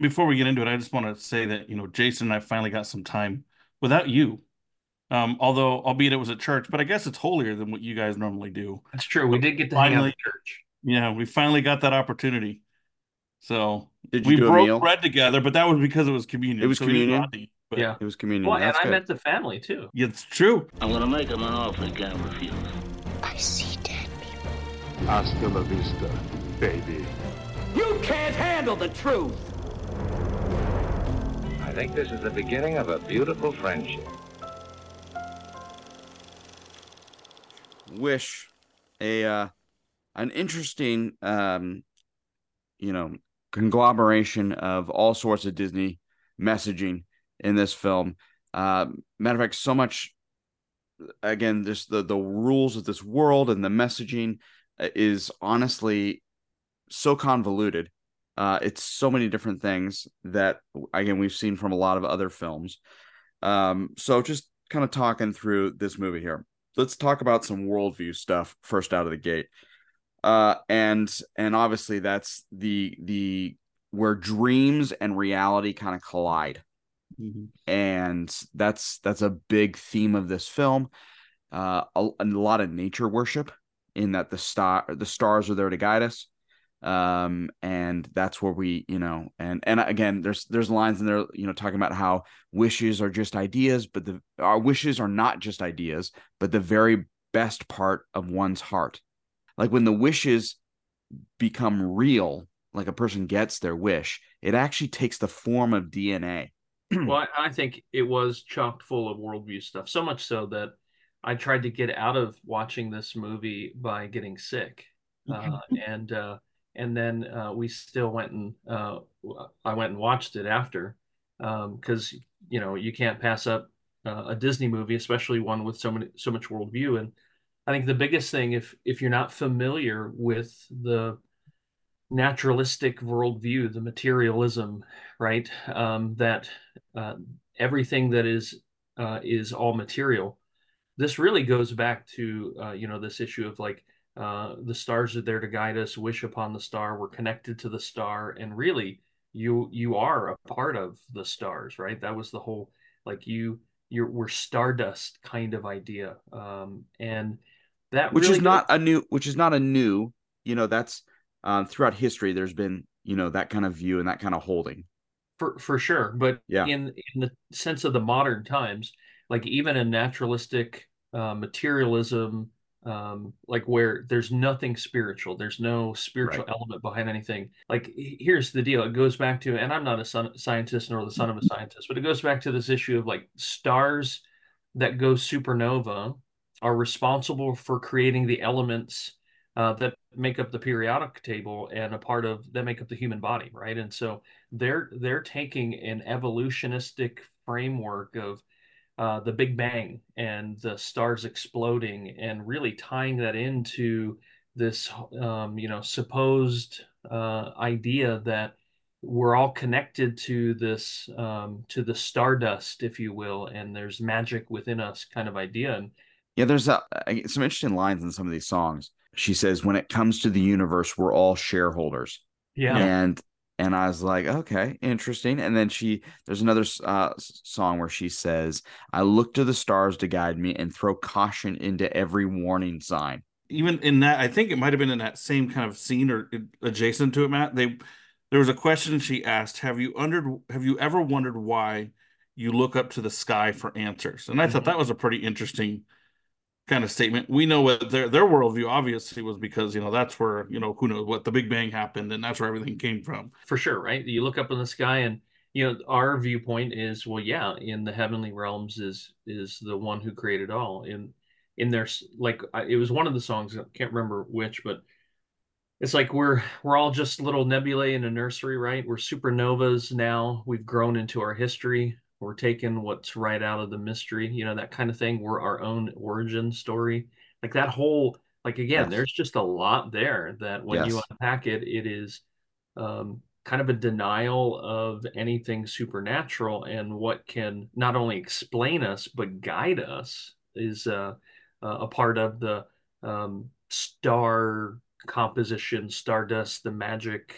before we get into it, I just want to say that you know Jason and I finally got some time without you. Um, although, albeit it was at church, but I guess it's holier than what you guys normally do. That's true. We did get to finally, hang out at church. Yeah, we finally got that opportunity. So we broke bread together, but that was because it was communion. It was so communion. Rodney, yeah, it was communion. Well, That's and good. I met the family too. Yeah, it's true. I'm gonna make him an offer he can't refuse. I see dead people. Hasta la vista, baby. You can't handle the truth. I think this is the beginning of a beautiful friendship. Wish a uh, an interesting um, you know conglomeration of all sorts of Disney messaging in this film. Uh, matter of fact, so much again, just the the rules of this world and the messaging uh, is honestly so convoluted. Uh, it's so many different things that again we've seen from a lot of other films. Um, so just kind of talking through this movie here. Let's talk about some worldview stuff first out of the gate uh and and obviously that's the the where dreams and reality kind of collide mm-hmm. and that's that's a big theme of this film uh a, a, lot of nature worship in that the star the stars are there to guide us um and that's where we you know and and again there's there's lines in there you know talking about how wishes are just ideas but the our wishes are not just ideas but the very best part of one's heart. Like when the wishes become real like a person gets their wish it actually takes the form of dna well i think it was chock full of worldview stuff so much so that i tried to get out of watching this movie by getting sick. Uh, and uh, and then uh, we still went and uh, i went and watched it after because um, you know you can't pass up uh, a disney movie especially one with so many so much worldview and I think the biggest thing, if if you're not familiar with the naturalistic worldview, the materialism, right, um, that uh, everything that is uh, is all material. This really goes back to uh, you know this issue of like uh, the stars are there to guide us. Wish upon the star. We're connected to the star, and really, you you are a part of the stars, right? That was the whole like you you're we're stardust kind of idea, um, and that which really is not a new which is not a new you know that's um, throughout history there's been you know that kind of view and that kind of holding for for sure but yeah. in in the sense of the modern times like even in naturalistic uh, materialism um like where there's nothing spiritual there's no spiritual right. element behind anything like here's the deal it goes back to and i'm not a son, scientist nor the son of a scientist but it goes back to this issue of like stars that go supernova are responsible for creating the elements uh, that make up the periodic table and a part of that make up the human body right and so they're they're taking an evolutionistic framework of uh, the big bang and the stars exploding and really tying that into this um, you know supposed uh, idea that we're all connected to this um, to the stardust if you will and there's magic within us kind of idea and yeah, there's a, some interesting lines in some of these songs. She says, "When it comes to the universe, we're all shareholders." Yeah, and and I was like, okay, interesting. And then she, there's another uh, song where she says, "I look to the stars to guide me and throw caution into every warning sign." Even in that, I think it might have been in that same kind of scene or adjacent to it, Matt. They there was a question she asked: "Have you wondered? Have you ever wondered why you look up to the sky for answers?" And I mm-hmm. thought that was a pretty interesting kind of statement. We know what their their worldview obviously was because you know that's where you know who knows what the Big Bang happened and that's where everything came from. For sure, right? You look up in the sky and you know our viewpoint is well, yeah, in the heavenly realms is is the one who created all. In in their like it was one of the songs I can't remember which, but it's like we're we're all just little nebulae in a nursery, right? We're supernovas now. We've grown into our history we're taking what's right out of the mystery you know that kind of thing we're our own origin story like that whole like again yes. there's just a lot there that when yes. you unpack it it is um, kind of a denial of anything supernatural and what can not only explain us but guide us is uh, a part of the um, star composition stardust the magic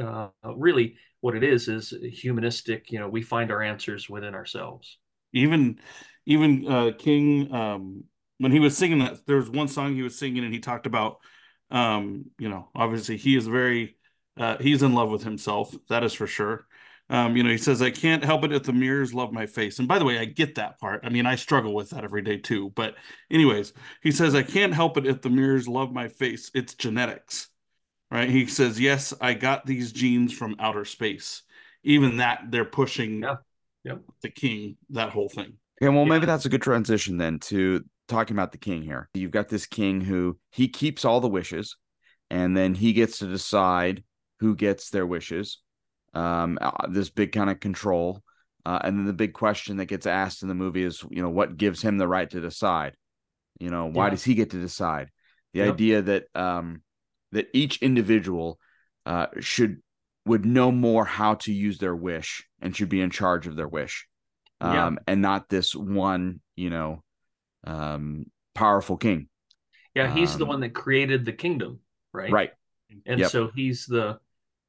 uh, really what it is is humanistic. You know, we find our answers within ourselves. Even even uh, King um, when he was singing that, there was one song he was singing, and he talked about, um, you know, obviously he is very, uh, he's in love with himself. That is for sure. Um, you know, he says, I can't help it if the mirrors love my face. And by the way, I get that part. I mean, I struggle with that every day too. But, anyways, he says, I can't help it if the mirrors love my face. It's genetics, right? He says, Yes, I got these genes from outer space. Even that, they're pushing Yeah. Yep. the king, that whole thing. Okay, well, maybe Yeah. that's a good transition then to talking about the king here. You've got this king who he keeps all the wishes, and then he gets to decide who gets their wishes. Um, uh, this big kind of control, uh, and then the big question that gets asked in the movie is, you know, what gives him the right to decide? You know, why Yeah. does he get to decide? The Yep. idea that um, that each individual uh, should would know more how to use their wish and should be in charge of their wish Yeah. um, and not this one, you know, um, powerful king. Yeah, he's the Um, one that created the kingdom, right? Right. And Yep. so he's the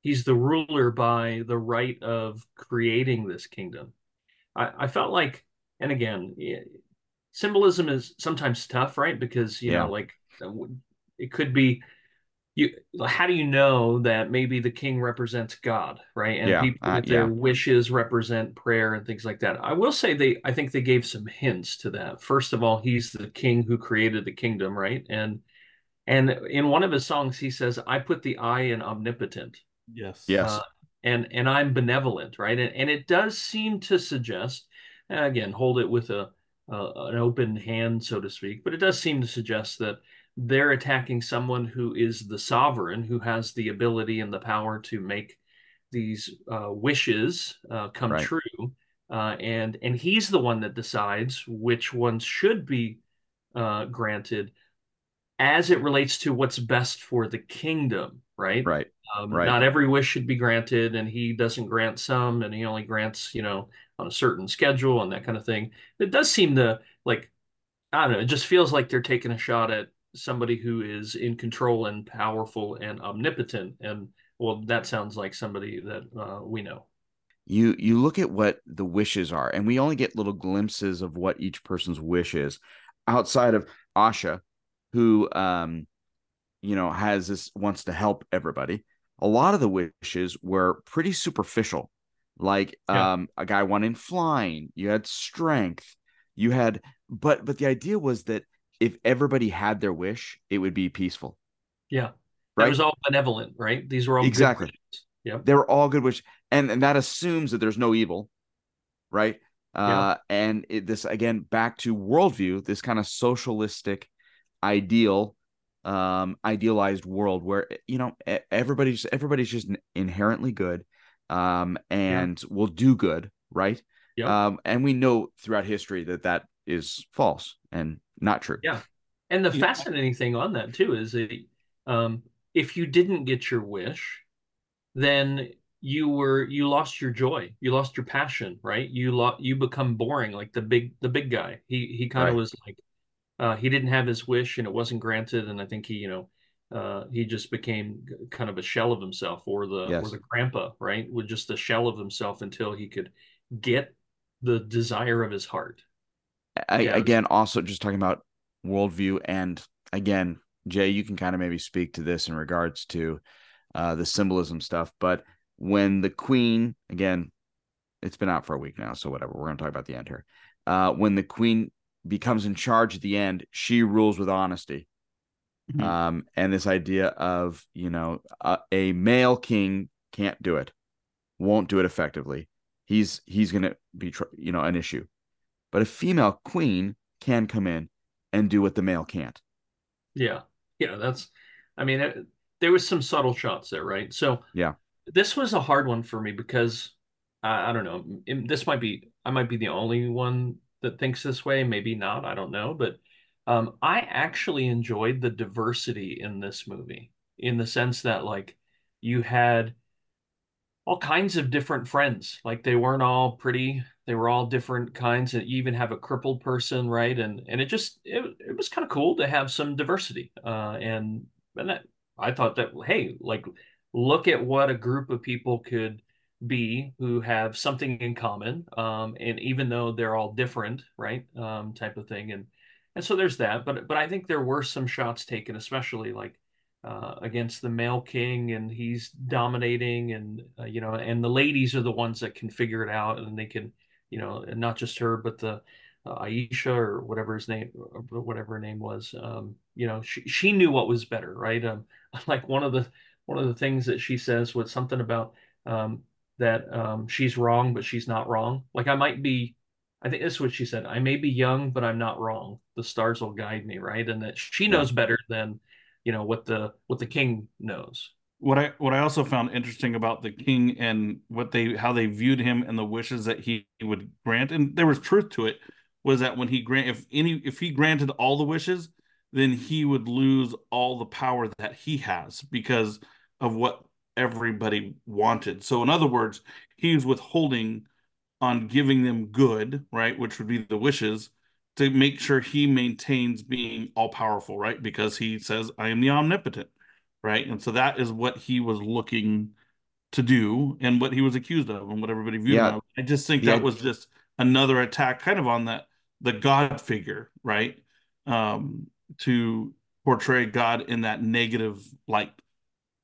he's the ruler by the right of creating this kingdom. I, I felt like, and again, symbolism is sometimes tough, right? Because you Yeah. know, like uh, it could be you. How do you know that maybe the king represents God, right? And Yeah, people uh, with their yeah. wishes represent prayer and things like that. I will say they, I think they gave some hints to that. First of all, he's the king who created the kingdom, right? And and in one of his songs, he says, "I put the I in omnipotent." Yes. Yes. Uh, and and I'm benevolent, right? And and it does seem to suggest, again, hold it with a, a an open hand, so to speak, but it does seem to suggest that they're attacking someone who is the sovereign, who has the ability and the power to make these uh, wishes uh, come Right. true, uh, and and he's the one that decides which ones should be uh, granted as it relates to what's best for the kingdom, right? Right. Um, Right. Not every wish should be granted, and he doesn't grant some, and he only grants, you know, on a certain schedule and that kind of thing. It does seem to like, I don't know, it just feels like they're taking a shot at somebody who is in control and powerful and omnipotent. And well, that sounds like somebody that uh, we know. You you look at what the wishes are, and we only get little glimpses of what each person's wish is, outside of Asha, who um, you know, has this wants to help everybody. A lot of the wishes were pretty superficial. Like Yeah. um, a guy wanting flying, you had strength, you had, but but the idea was that if everybody had their wish, it would be peaceful. Yeah. That Right? was all benevolent, right? These were all good Exactly. wishes. Yep. they were all good wish and, and that assumes that there's no evil right uh and it, this again back to worldview this kind of socialistic ideal um idealized world where you know everybody's everybody's just inherently good um and will do good right Yep. um and we know throughout history that that is false and not true Yeah. And the fascinating thing on that too is that um, if you didn't get your wish, then you were you lost your joy, you lost your passion, right? You lo- you become boring, like the big the big guy. He he kind of Right. was like uh, he didn't have his wish and it wasn't granted, and I think he you know uh, he just became kind of a shell of himself, or the or the grandpa, right? With just a shell of himself until he could get the desire of his heart. I, Yeah, was- again, also just talking about worldview, and again, Jay, you can kind of maybe speak to this in regards to uh, the symbolism stuff. But when the queen, again, it's been out for a week now, so whatever. We're going to talk about the end here. Uh, when the queen becomes in charge at the end, she rules with honesty. Mhm. Um, and this idea of you know a, a male king can't do it, won't do it effectively. He's he's going to be you know an issue, but a female queen can come in and do what the male can't. Yeah, yeah, that's. I mean, it, there was some subtle shots there, right? So Yeah. this was a hard one for me because I, I don't know. it- this might be I might be the only one that thinks this way. Maybe not. I don't know. But um, I actually enjoyed the diversity in this movie in the sense that like you had all kinds of different friends. Like they weren't all pretty. They were all different kinds. And you even have a crippled person, right? And and it just it, it was kind of cool to have some diversity. Uh, and and that I thought that hey, like look at what a group of people could be who have something in common, um, and even though they're all different, right, um, type of thing, and and so there's that. But but I think there were some shots taken, especially like uh, against the male king, and he's dominating, and uh, you know, and the ladies are the ones that can figure it out, and they can, you know, and not just her, but the uh, Aisha or whatever his name, whatever her name was. Um, you know, she she knew what was better, right? Um, like one of the one of the things that she says was something about um, that um, she's wrong, but she's not wrong. Like I might be, I think this is what she said. I may be young, but I'm not wrong. The stars will guide me, right? And that she knows better than, you know, what the what the king knows. What I what I also found interesting about the king and what they how they viewed him and the wishes that he would grant, and there was truth to it, was that when he grant if any if he granted all the wishes, then he would lose all the power that he has because of what everybody wanted. So, in other words, he's withholding on giving them good, right, which would be the wishes, to make sure he maintains being all powerful, right? Because he says, I am the omnipotent, right? And so that is what he was looking to do and what he was accused of and what everybody viewed yeah. him. I just think yeah. that was just another attack kind of on that the God figure, right? Um, to portray God in that negative light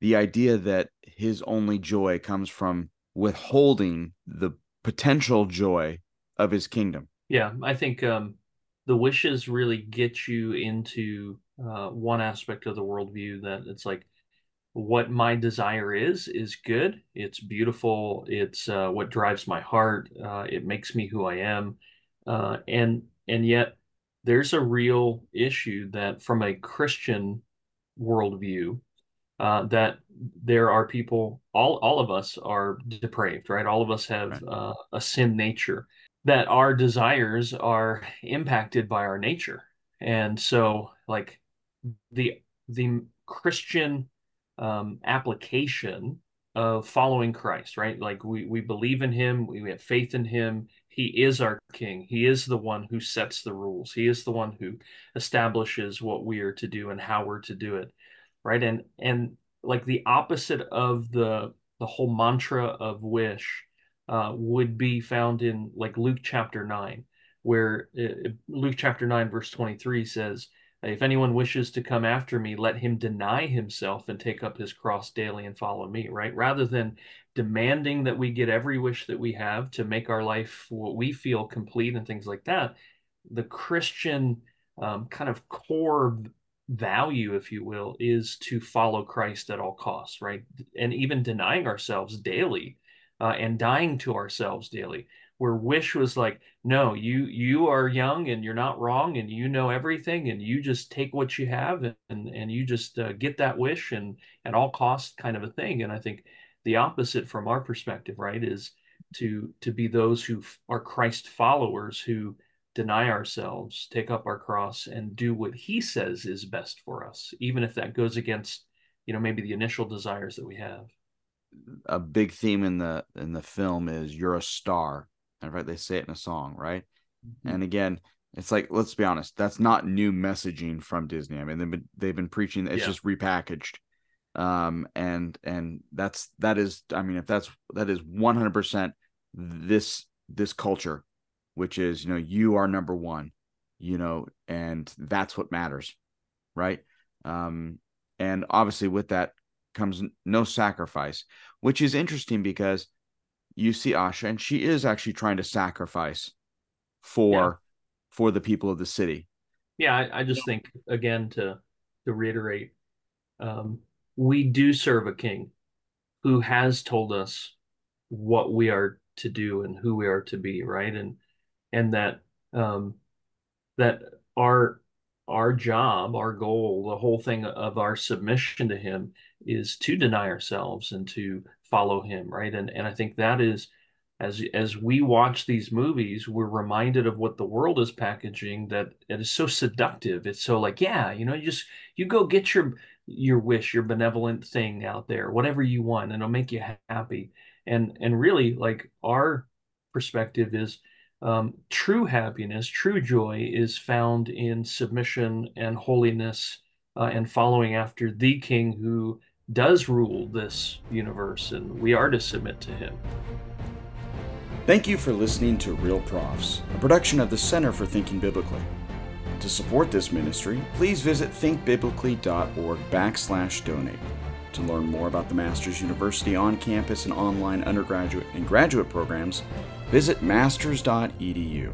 the idea that his only joy comes from withholding the potential joy of his kingdom. Yeah, I think um, the wishes really get you into uh, one aspect of the worldview that it's like what my desire is is good it's beautiful it's uh, what drives my heart uh, it makes me who i am uh, and and yet there's a real issue that from a christian worldview uh, that there are people, all, all of us are depraved, right? All of us have right. uh, a sin nature, that our desires are impacted by our nature. And so, like, the, the Christian um, application of following Christ, right? Like, we, we believe in him, we have faith in him. He is our king. He is the one who sets the rules. He is the one who establishes what we are to do and how we're to do it right and and like the opposite of the the whole mantra of wish uh, would be found in like luke chapter 9 where uh, luke chapter 9 verse 23 says if anyone wishes to come after me let him deny himself and take up his cross daily and follow me right rather than demanding that we get every wish that we have to make our life what we feel complete and things like that the christian um, kind of core value, if you will, is to follow Christ at all costs, right? And even denying ourselves daily uh, and dying to ourselves daily. Where wish was like, no, you you are young and you're not wrong and you know everything and you just take what you have and and, and you just uh, get that wish and at all costs kind of a thing. And I think the opposite from our perspective, right, is to to be those who are Christ followers who deny ourselves, take up our cross, and do what He says is best for us, even if that goes against, you know, maybe the initial desires that we have. A big theme in the in the film is "You're a star," right, they say it in a song, right? Mm-hmm. And again, it's like let's be honest, that's not new messaging from Disney. I mean, they've been they've been preaching; it's yeah. just repackaged um and and that's that is i mean if that's that is 100% this this culture which is, you know, you are number one, you know, and that's what matters. Right. Um, and obviously with that comes no sacrifice, which is interesting because you see Asha and she is actually trying to sacrifice for yeah. for the people of the city. Yeah, I, I just think again to to reiterate, um, we do serve a king who has told us what we are to do and who we are to be, right? And and that um, that our our job, our goal, the whole thing of our submission to Him is to deny ourselves and to follow Him, right? And and I think that is as as we watch these movies, we're reminded of what the world is packaging that it is so seductive. It's so like, yeah, you know, you just you go get your your wish, your benevolent thing out there, whatever you want, and it'll make you happy. And and really, like our perspective is um, true happiness, true joy is found in submission and holiness uh, and following after the King who does rule this universe, and we are to submit to him. Thank you for listening to Real Profs, a production of the Center for Thinking Biblically. To support this ministry, please visit thinkbiblically.org backslash donate. To learn more about the Masters University on campus and online undergraduate and graduate programs, visit masters.edu.